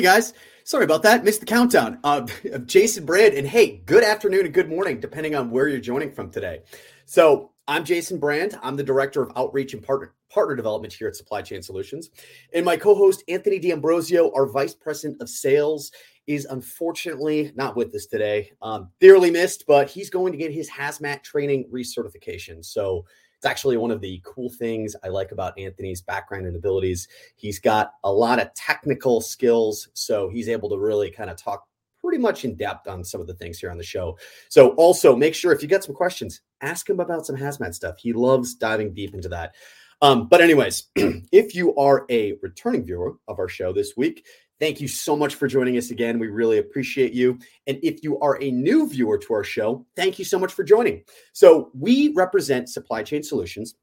Hey guys, sorry about that. Missed the countdown. Uh, Jason Brand, and hey, good afternoon and good morning, depending on where you're joining from today. So I'm Jason Brand. I'm the director of outreach and partner partner development here at Supply Chain Solutions, and my co-host Anthony D'Ambrosio, our vice president of sales, is unfortunately not with us today. Um, dearly missed, but he's going to get his hazmat training recertification. So it's actually one of the cool things I like about Anthony's background and abilities. He's got a lot of technical skills, so he's able to really kind of talk pretty much in depth on some of the things here on the show. So also make sure if you got some questions, ask him about some hazmat stuff. He loves diving deep into that. Um, but anyways, if you are a returning viewer of our show this week, Thank you so much for joining us again. We really appreciate you. And if you are a new viewer to our show, thank you so much for joining. So, we represent Supply Chain Solutions.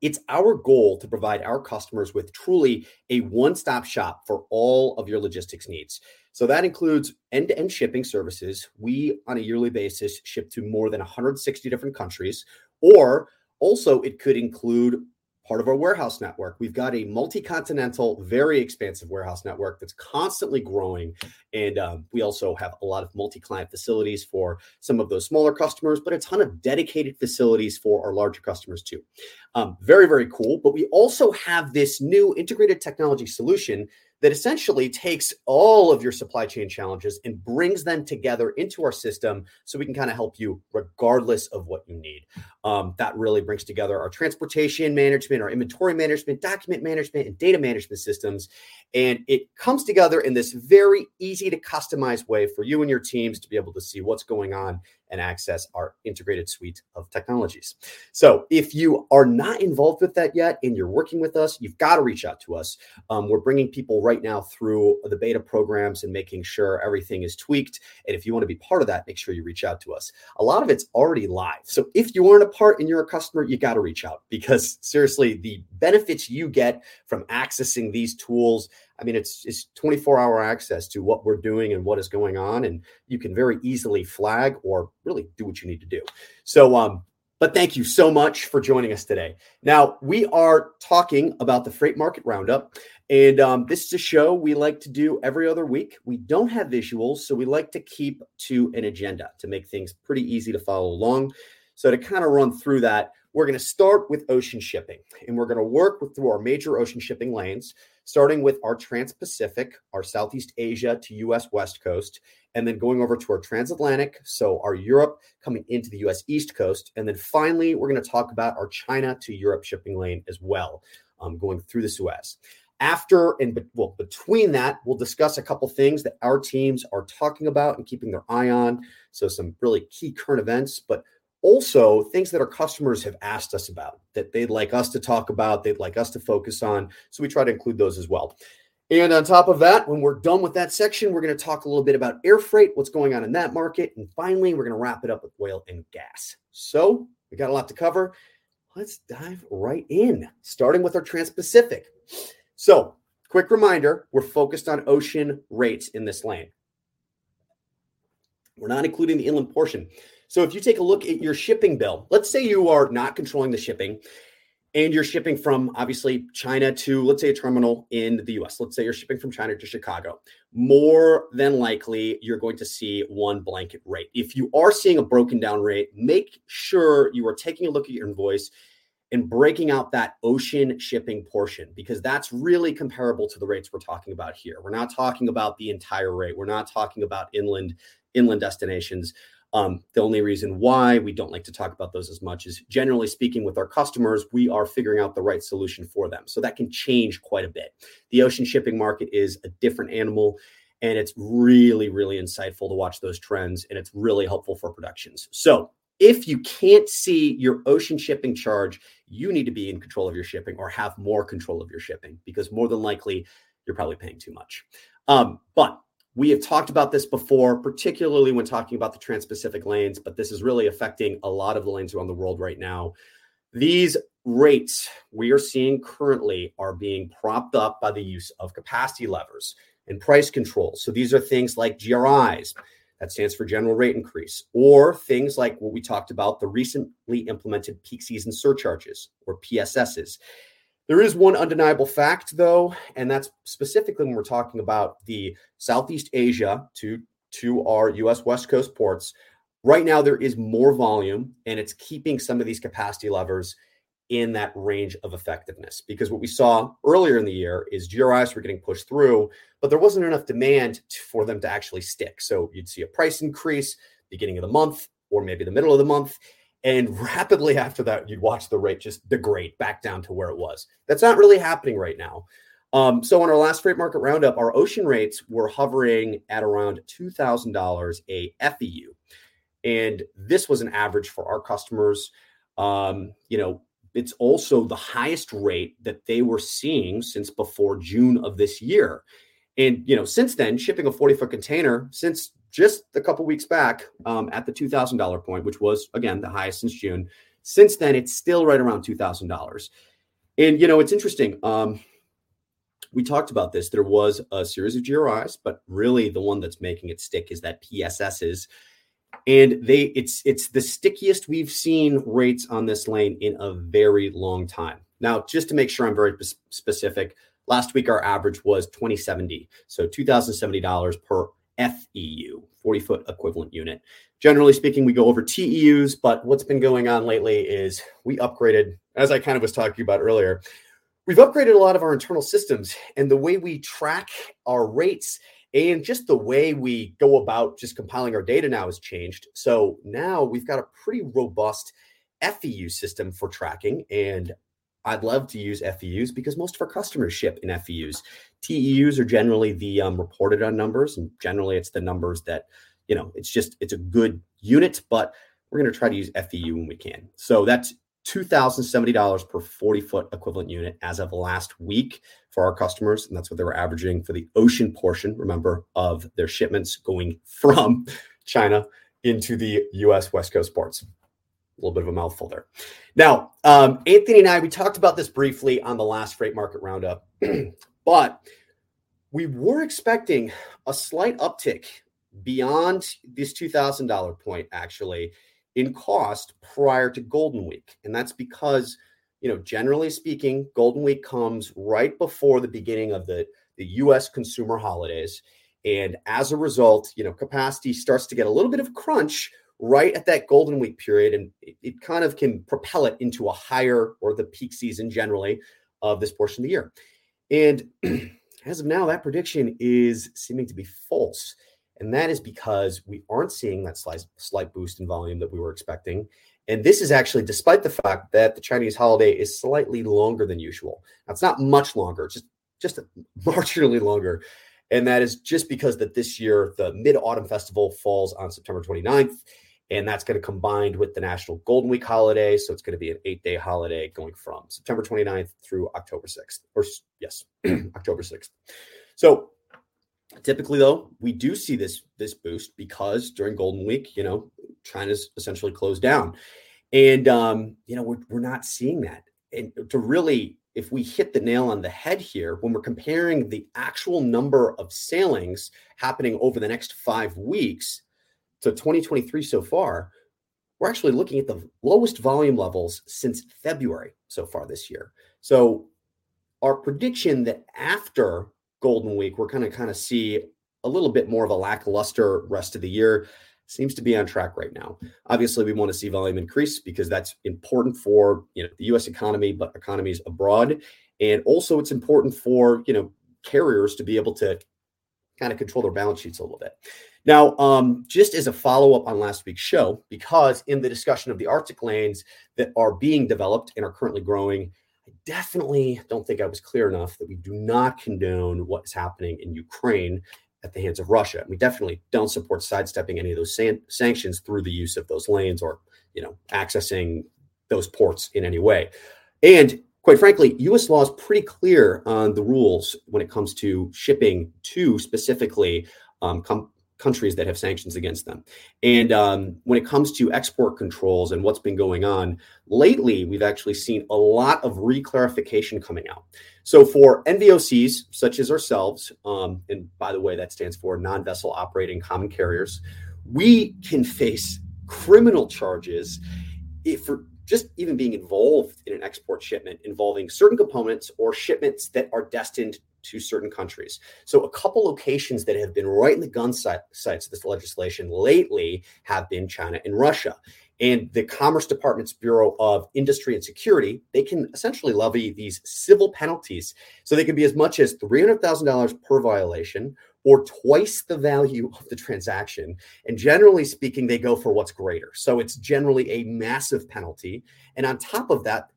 It's our goal to provide our customers with truly a one stop shop for all of your logistics needs. So, that includes end to end shipping services. We, on a yearly basis, ship to more than 160 different countries, or also it could include part of our warehouse network. We've got a multi continental, very expansive warehouse network that's constantly growing. And um, we also have a lot of multi client facilities for some of those smaller customers, but a ton of dedicated facilities for our larger customers too. Um, very, very cool. But we also have this new integrated technology solution that essentially takes all of your supply chain challenges and brings them together into our system so we can kind of help you regardless of what you need. Um, that really brings together our transportation management, our inventory management, document management, and data management systems. And it comes together in this very easy to customize way for you and your teams to be able to see what's going on and access our integrated suite of technologies. So, if you are not involved with that yet and you're working with us, you've got to reach out to us. Um, we're bringing people right now through the beta programs and making sure everything is tweaked. And if you want to be part of that, make sure you reach out to us. A lot of it's already live. So, if you aren't a part and you're a customer, you got to reach out because seriously, the benefits you get from accessing these tools I mean, it's it's 24 hour access to what we're doing and what is going on, and you can very easily flag or really do what you need to do. So, um, but thank you so much for joining us today. Now we are talking about the freight market roundup, and um, this is a show we like to do every other week. We don't have visuals, so we like to keep to an agenda to make things pretty easy to follow along. So to kind of run through that, we're going to start with ocean shipping, and we're going to work with through our major ocean shipping lanes starting with our Trans Pacific, our Southeast Asia to US West Coast, and then going over to our transatlantic, so our Europe coming into the US East Coast. And then finally, we're going to talk about our China to Europe shipping lane as well, um, going through the Suez. After and well, between that, we'll discuss a couple things that our teams are talking about and keeping their eye on. So, some really key current events, but also things that our customers have asked us about that they'd like us to talk about, they'd like us to focus on. So we try to include those as well. And on top of that, when we're done with that section, we're going to talk a little bit about air freight, what's going on in that market. And finally, we're going to wrap it up with oil and gas. So we got a lot to cover. Let's dive right in, starting with our Trans Pacific. So, quick reminder we're focused on ocean rates in this lane. We're not including the inland portion. So if you take a look at your shipping bill, let's say you are not controlling the shipping and you're shipping from obviously China to, let's say, a terminal in the US. Let's say you're shipping from China to Chicago. More than likely, you're going to see one blanket rate. If you are seeing a broken down rate, make sure you are taking a look at your invoice and breaking out that ocean shipping portion because that's really comparable to the rates we're talking about here. We're not talking about the entire rate. We're not talking about inland inland destinations. Um, the only reason why we don't like to talk about those as much is generally speaking, with our customers, we are figuring out the right solution for them. So that can change quite a bit. The ocean shipping market is a different animal. And it's really, really insightful to watch those trends, and it's really helpful for productions. So, if you can't see your ocean shipping charge, you need to be in control of your shipping or have more control of your shipping because more than likely you're probably paying too much. Um, but we have talked about this before, particularly when talking about the Trans Pacific lanes, but this is really affecting a lot of the lanes around the world right now. These rates we are seeing currently are being propped up by the use of capacity levers and price controls. So these are things like GRIs, that stands for general rate increase, or things like what we talked about the recently implemented peak season surcharges or PSSs. There is one undeniable fact, though, and that's specifically when we're talking about the Southeast Asia to, to our US West Coast ports. Right now, there is more volume, and it's keeping some of these capacity levers in that range of effectiveness. Because what we saw earlier in the year is GRIs were getting pushed through, but there wasn't enough demand for them to actually stick. So you'd see a price increase beginning of the month or maybe the middle of the month. And rapidly after that, you'd watch the rate just degrade back down to where it was. That's not really happening right now. Um, so on our last freight market roundup, our ocean rates were hovering at around $2,000 a FEU. And this was an average for our customers. Um, you know, it's also the highest rate that they were seeing since before June of this year. And you know, since then, shipping a 40 foot container since just a couple weeks back um, at the $2,000 point, which was again the highest since June. Since then, it's still right around $2,000. And you know, it's interesting. Um, we talked about this. There was a series of GRIs, but really the one that's making it stick is that PSSs. Is and they it's it's the stickiest we've seen rates on this lane in a very long time. Now, just to make sure I'm very specific, last week our average was 2070. So $2,070 per FEU, 40 foot equivalent unit. Generally speaking, we go over TEUs, but what's been going on lately is we upgraded, as I kind of was talking about earlier, we've upgraded a lot of our internal systems and the way we track our rates and just the way we go about just compiling our data now has changed. So now we've got a pretty robust FEU system for tracking. And I'd love to use FEUs because most of our customers ship in FEUs. TEUs are generally the um, reported on numbers, and generally it's the numbers that, you know, it's just it's a good unit, but we're going to try to use FEU when we can. So that's $2,070 per 40 foot equivalent unit as of last week for our customers. And that's what they were averaging for the ocean portion, remember, of their shipments going from China into the US West Coast ports a little bit of a mouthful there. Now, um, Anthony and I, we talked about this briefly on the last freight market roundup, but we were expecting a slight uptick beyond this $2,000 point, actually, in cost prior to Golden Week. And that's because, you know, generally speaking, Golden Week comes right before the beginning of the, the US consumer holidays. And as a result, you know, capacity starts to get a little bit of crunch right at that golden week period and it, it, kind of can propel it into a higher or the peak season generally of this portion of the year and as of now that prediction is seeming to be false. And that is because we aren't seeing that slight, slight boost in volume that we were expecting. And this is actually despite the fact that the chinese holiday is slightly longer than usual. Now it's not much longer just just marginally longer. And that is just because that this year the mid-autumn festival falls on september 29th and that's going to combine with the National Golden Week holiday. So it's going to be an eight day holiday going from September 29th through October 6th, or yes, October 6th. So typically though, we do see this, this boost because during Golden Week, you know, China's essentially closed down and, um, you know, we're, we're not seeing that. And to really, if we hit the nail on the head here, when we're comparing the actual number of sailings happening over the next five weeks, to 2023 so far, we're actually looking at the lowest volume levels since February so far this year. So our prediction that after Golden Week, we're going to kind of see a little bit more of a lackluster rest of the year seems to be on track right now. Obviously, we want to see volume increase because that's important for you know the U.S. economy, but economies abroad, and also it's important for you know carriers to be able to kind of control their balance sheets a little bit. Now, um, just as a follow up on last week's show, because in the discussion of the Arctic lanes that are being developed and are currently growing, I definitely don't think I was clear enough that we do not condone what is happening in Ukraine at the hands of Russia. We definitely don't support sidestepping any of those san- sanctions through the use of those lanes or, you know, accessing those ports in any way. And quite frankly, US law is pretty clear on the rules when it comes to shipping to specifically um, com- countries that have sanctions against them. And um, when it comes to export controls and what's been going on lately, we've actually seen a lot of reclarification coming out. So for NVOCs such as ourselves, um, and by the way, that stands for non-vessel operating common carriers, we can face criminal charges if for just even being involved in an export shipment involving certain components or shipments that are destined to certain countries. So, a couple locations that have been right in the gun sights of this legislation lately have been China and Russia. And the Commerce Department's Bureau of Industry and Security, they can essentially levy these civil penalties. So they can be as much as $300,000 per violation or twice the value of the transaction. And generally speaking, they go for what's greater. So it's generally a massive penalty. And on top of that,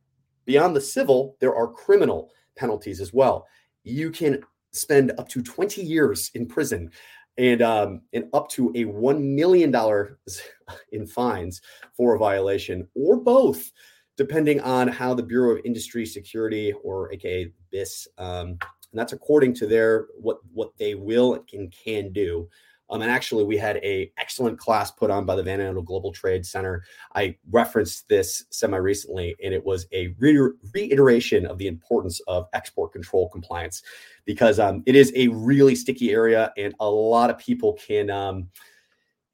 beyond the civil, there are criminal penalties as well. You can spend up to 20 years in prison and um, and up to a one million dollar in fines for a violation, or both, depending on how the Bureau of Industry Security, or AKA BIS, um, and that's according to their what what they will and can do. Um, and actually, we had a excellent class put on by the Van Andel Global Trade Center. I referenced this semi recently, and it was a re- reiteration of the importance of export control compliance because um, it is a really sticky area, and a lot of people can um,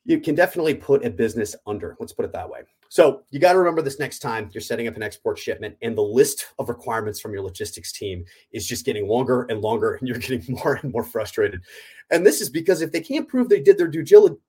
you can definitely put a business under. Let's put it that way. So you got to remember this next time you're setting up an export shipment, and the list of requirements from your logistics team is just getting longer and longer, and you're getting more and more frustrated. And this is because if they can't prove they did their due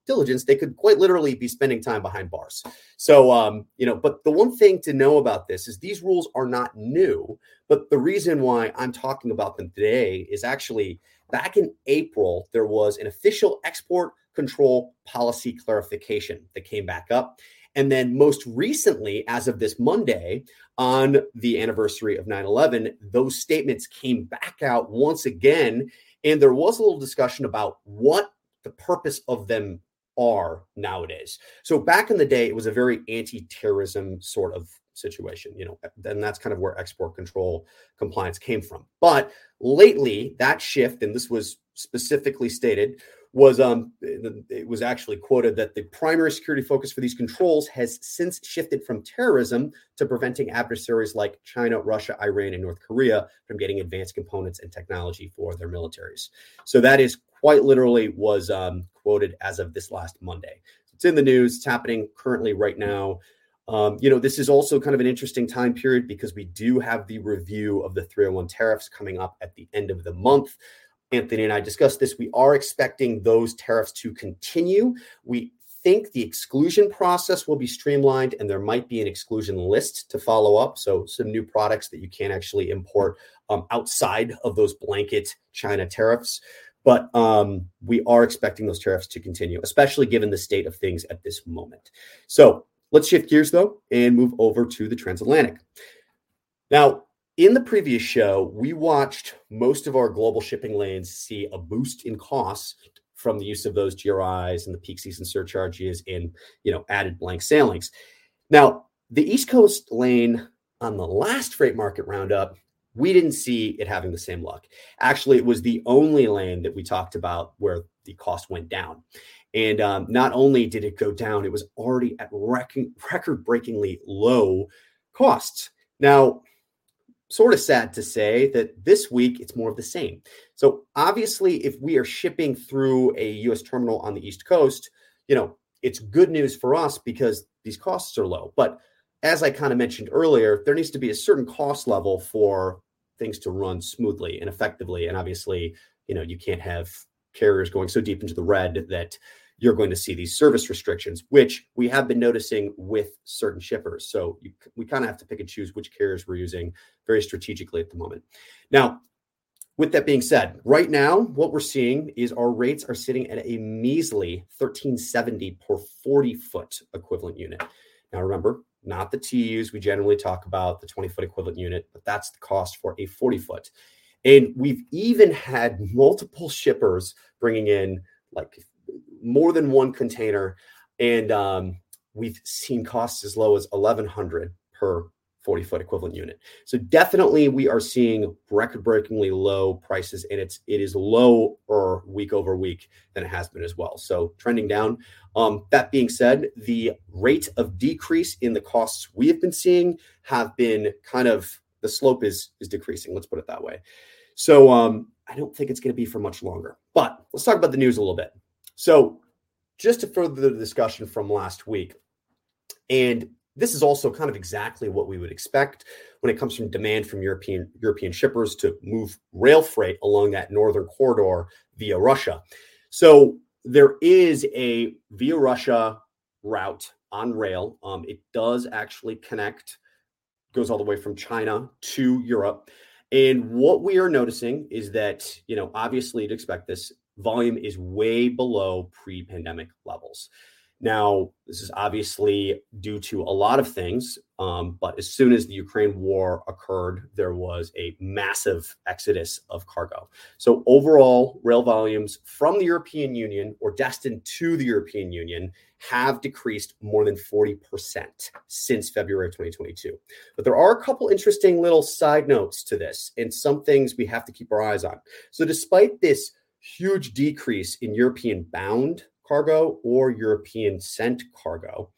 diligence, they could quite literally be spending time behind bars. So, um, you know, but the one thing to know about this is these rules are not new. But the reason why I'm talking about them today is actually back in April, there was an official export control policy clarification that came back up. And then, most recently, as of this Monday, on the anniversary of 9 11, those statements came back out once again. And there was a little discussion about what the purpose of them are nowadays. So, back in the day, it was a very anti terrorism sort of situation, you know, and that's kind of where export control compliance came from. But lately, that shift, and this was specifically stated, was um it was actually quoted that the primary security focus for these controls has since shifted from terrorism to preventing adversaries like China, Russia, Iran, and North Korea from getting advanced components and technology for their militaries. So that is quite literally was um, quoted as of this last Monday. It's in the news. It's happening currently right now. Um, you know, this is also kind of an interesting time period because we do have the review of the 301 tariffs coming up at the end of the month. Anthony and I discussed this. We are expecting those tariffs to continue. We think the exclusion process will be streamlined and there might be an exclusion list to follow up. So, some new products that you can't actually import um, outside of those blanket China tariffs. But um, we are expecting those tariffs to continue, especially given the state of things at this moment. So, let's shift gears though and move over to the transatlantic. Now, in the previous show, we watched most of our global shipping lanes see a boost in costs from the use of those GRIs and the peak season surcharges and you know added blank sailings. Now, the East Coast lane on the last freight market roundup, we didn't see it having the same luck. Actually, it was the only lane that we talked about where the cost went down. And um, not only did it go down, it was already at record breakingly low costs. Now, sort of sad to say that this week it's more of the same. So obviously, if we are shipping through a U.S. terminal on the East Coast, you know it's good news for us because these costs are low. But as I kind of mentioned earlier, there needs to be a certain cost level for things to run smoothly and effectively. And obviously, you know, you can't have carriers going so deep into the red that you're going to see these service restrictions, which we have been noticing with certain shippers. So you, we kind of have to pick and choose which carriers we're using very strategically at the moment. Now, with that being said, right now, what we're seeing is our rates are sitting at a measly 1370 per 40 foot equivalent unit. Now, remember, not the TEUs. We generally talk about the 20 foot equivalent unit, but that's the cost for a 40 foot. And we've even had multiple shippers bringing in like more than one container, and um, we've seen costs as low as 1100 per 40 foot equivalent unit. So definitely we are seeing record breakingly low prices and it's it is lower week over week than it has been as well. So trending down. Um, that being said, the rate of decrease in the costs we have been seeing have been kind of the slope is is decreasing. Let's put it that way. So um, I don't think it's going to be for much longer. But let's talk about the news a little bit. So, just to further the discussion from last week, and this is also kind of exactly what we would expect when it comes from demand from European European shippers to move rail freight along that northern corridor via Russia. So there is a via Russia route on rail. Um, it does actually connect, goes all the way from China to Europe. And what we are noticing is that, you know, obviously you'd expect this, volume is way below pre pandemic levels. Now, this is obviously due to a lot of things, um, but as soon as the Ukraine war occurred, there was a massive exodus of cargo. So, overall, rail volumes from the European Union or destined to the European Union have decreased more than 40% since February 2022. But there are a couple interesting little side notes to this and some things we have to keep our eyes on. So, despite this huge decrease in European bound cargo or European sent cargo,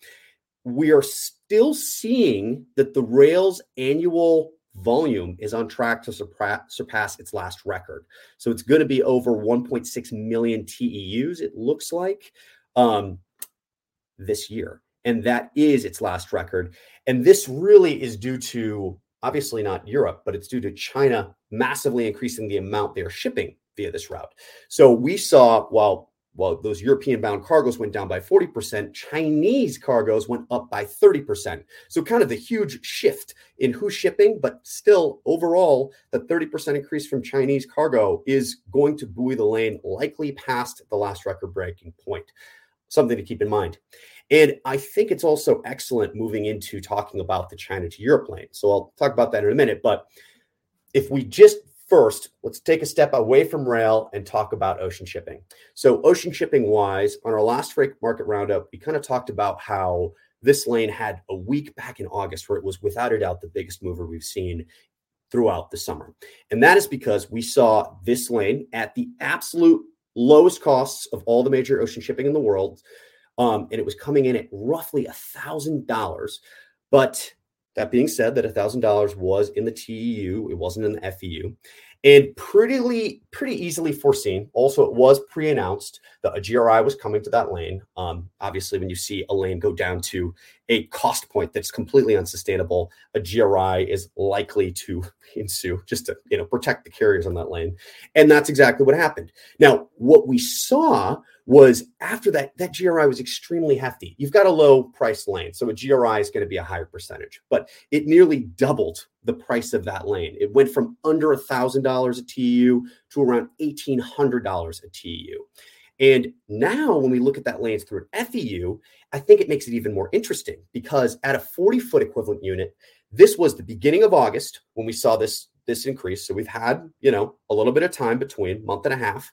we are still seeing that the rail's annual volume is on track to surpass its last record. So it's going to be over 1.6 million TEUs, it looks like, um, this year. And that is its last record. And this really is due to obviously not Europe, but it's due to China massively increasing the amount they are shipping via this route. So we saw, while while those European bound cargoes went down by 40%, Chinese cargoes went up by 30%. So, kind of the huge shift in who's shipping, but still overall, the 30% increase from Chinese cargo is going to buoy the lane likely past the last record breaking point. Something to keep in mind. And I think it's also excellent moving into talking about the China to Europe lane. So, I'll talk about that in a minute. But if we just First, let's take a step away from rail and talk about ocean shipping. So, ocean shipping wise, on our last freight market roundup, we kind of talked about how this lane had a week back in August where it was without a doubt the biggest mover we've seen throughout the summer. And that is because we saw this lane at the absolute lowest costs of all the major ocean shipping in the world. Um, and it was coming in at roughly a thousand dollars. But that being said, that $1,000 was in the TEU, it wasn't in the FEU, and pretty pretty easily foreseen. Also, it was pre-announced that a GRI was coming to that lane. Um, obviously, when you see a lane go down to a cost point that's completely unsustainable, a GRI is likely to ensue just to you know protect the carriers on that lane, and that's exactly what happened. Now, what we saw was after that, that GRI was extremely hefty. You've got a low price lane, so a GRI is going to be a higher percentage, but it nearly doubled the price of that lane. It went from under a thousand dollars a TU to around eighteen hundred dollars a TU. And now, when we look at that lane through an FEU, I think it makes it even more interesting because at a 40 foot equivalent unit, this was the beginning of August when we saw this this increase. So we've had you know a little bit of time between month and a half.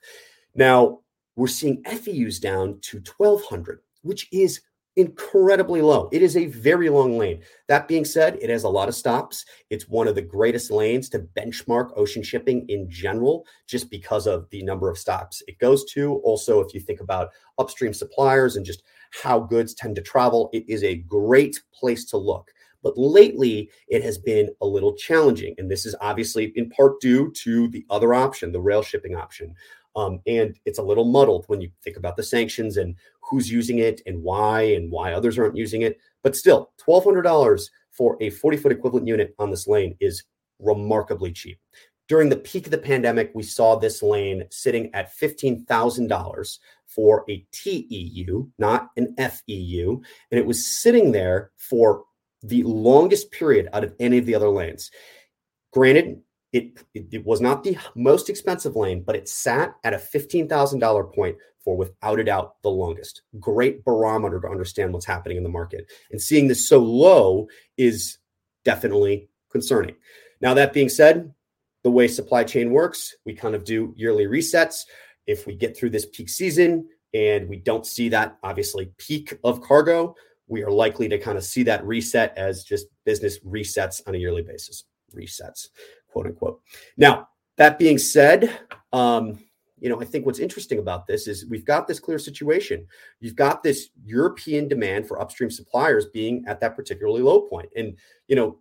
Now we're seeing FEUs down to 1200, which is incredibly low. It is a very long lane. That being said, it has a lot of stops. It's one of the greatest lanes to benchmark ocean shipping in general, just because of the number of stops it goes to. Also, if you think about upstream suppliers and just how goods tend to travel, it is a great place to look. But lately, it has been a little challenging. And this is obviously in part due to the other option, the rail shipping option. Um, and it's a little muddled when you think about the sanctions and who's using it and why and why others aren't using it. But still, $1,200 for a 40 foot equivalent unit on this lane is remarkably cheap. During the peak of the pandemic, we saw this lane sitting at $15,000 for a TEU, not an FEU. And it was sitting there for the longest period out of any of the other lanes. Granted, it, it, it, was not the most expensive lane, but it sat at a $15,000 point for without a doubt the longest. Great barometer to understand what's happening in the market. And seeing this so low is definitely concerning. Now, that being said, the way supply chain works, we kind of do yearly resets. If we get through this peak season and we don't see that obviously peak of cargo, we are likely to kind of see that reset as just business resets on a yearly basis. Resets quote unquote. Now, that being said, um, you know, I think what's interesting about this is we've got this clear situation. You've got this European demand for upstream suppliers being at that particularly low point. And, you know,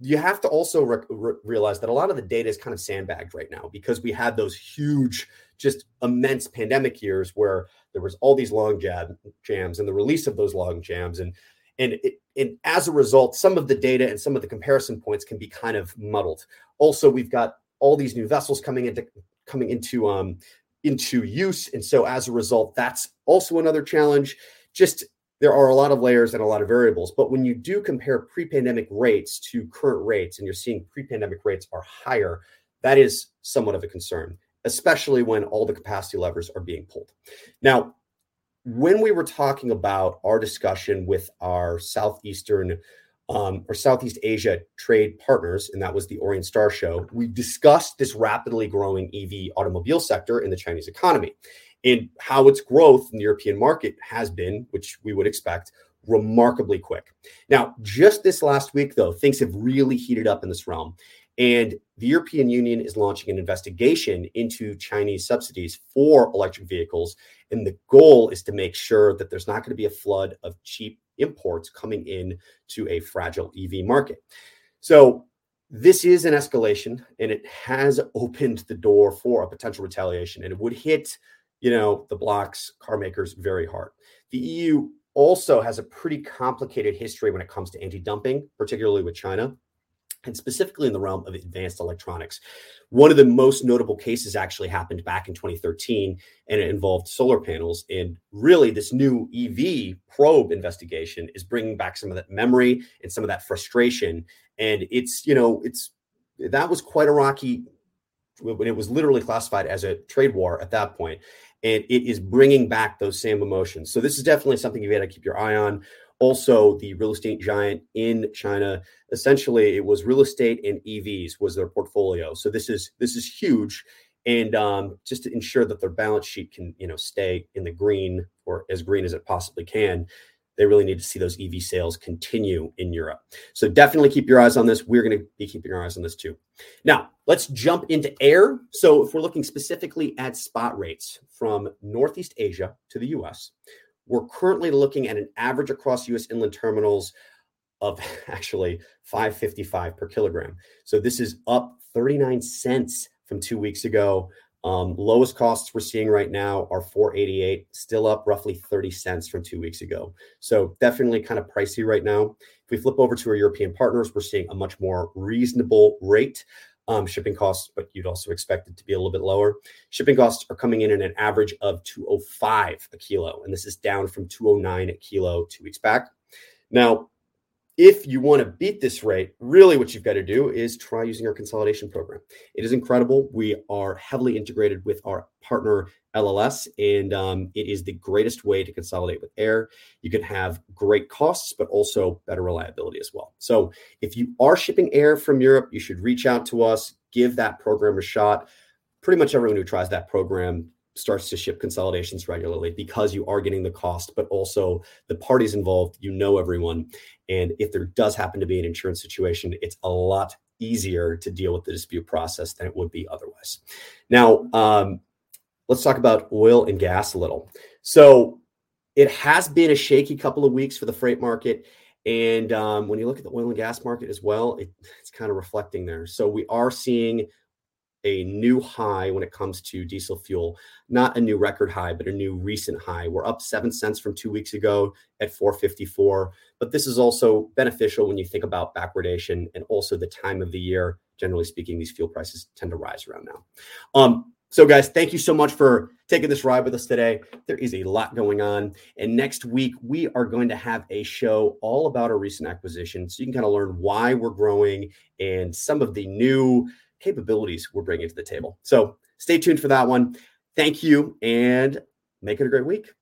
you have to also re- re- realize that a lot of the data is kind of sandbagged right now because we had those huge, just immense pandemic years where there was all these long jam, jams and the release of those long jams. And And, it, and as a result, some of the data and some of the comparison points can be kind of muddled. Also, we've got all these new vessels coming into coming into um, into use, and so as a result, that's also another challenge. Just there are a lot of layers and a lot of variables. But when you do compare pre-pandemic rates to current rates, and you're seeing pre-pandemic rates are higher, that is somewhat of a concern, especially when all the capacity levers are being pulled. Now, when we were talking about our discussion with our southeastern um, or Southeast Asia trade partners, and that was the Orient Star Show, we discussed this rapidly growing EV automobile sector in the Chinese economy and how its growth in the European market has been, which we would expect, remarkably quick. Now, just this last week, though, things have really heated up in this realm. And the European Union is launching an investigation into Chinese subsidies for electric vehicles. And the goal is to make sure that there's not going to be a flood of cheap imports coming in to a fragile EV market. So this is an escalation and it has opened the door for a potential retaliation and it would hit, you know, the bloc's car makers very hard. The EU also has a pretty complicated history when it comes to anti-dumping, particularly with China and specifically in the realm of advanced electronics. One of the most notable cases actually happened back in 2013, and it involved solar panels. And really, this new EV probe investigation is bringing back some of that memory and some of that frustration. And it's, you know, it's that was quite a rocky when it was literally classified as a trade war at that point and it is bringing back those same emotions so this is definitely something you've got to keep your eye on also the real estate giant in China. Essentially, it was real estate and EVs was their portfolio. So this is this is huge, and um, just to ensure that their balance sheet can you know stay in the green or as green as it possibly can. They really need to see those EV sales continue in Europe. So definitely keep your eyes on this. We're going to be keeping our eyes on this too. Now, let's jump into air. So if we're looking specifically at spot rates from Northeast Asia to the US, we're currently looking at an average across US inland terminals of actually 555 per kilogram. So this is up 39 cents from two weeks ago. Um, lowest costs we're seeing right now are 488, still up roughly 30 cents from two weeks ago. So definitely kind of pricey right now. If we flip over to our European partners, we're seeing a much more reasonable rate um, shipping costs, but you'd also expect it to be a little bit lower. Shipping costs are coming in at an average of 205 a kilo, and this is down from 209 a kilo two weeks back. Now, if you want to beat this rate, really what you've got to do is try using our consolidation program. It is incredible. We are heavily integrated with our partner LLS, and um, it is the greatest way to consolidate with air. You can have great costs, but also better reliability as well. So, if you are shipping air from Europe, you should reach out to us, give that program a shot. Pretty much everyone who tries that program starts to ship consolidations regularly because you are getting the cost, but also the parties involved, you know everyone. And if there does happen to be an insurance situation, it's a lot easier to deal with the dispute process than it would be otherwise. Now, um, let's talk about oil and gas a little. So it has been a shaky couple of weeks for the freight market. And um, when you look at the oil and gas market as well, it, it's kind of reflecting there. So we are seeing a new high when it comes to diesel fuel. Not a new record high, but a new recent high. We're up seven cents from two weeks ago at 454. But this is also beneficial when you think about backwardation and also the time of the year. Generally speaking, these fuel prices tend to rise around now. Um, so, guys, thank you so much for taking this ride with us today. There is a lot going on. And next week, we are going to have a show all about our recent acquisition. So you can kind of learn why we're growing and some of the new capabilities we're bringing to the table. So stay tuned for that one. Thank you and make it a great week.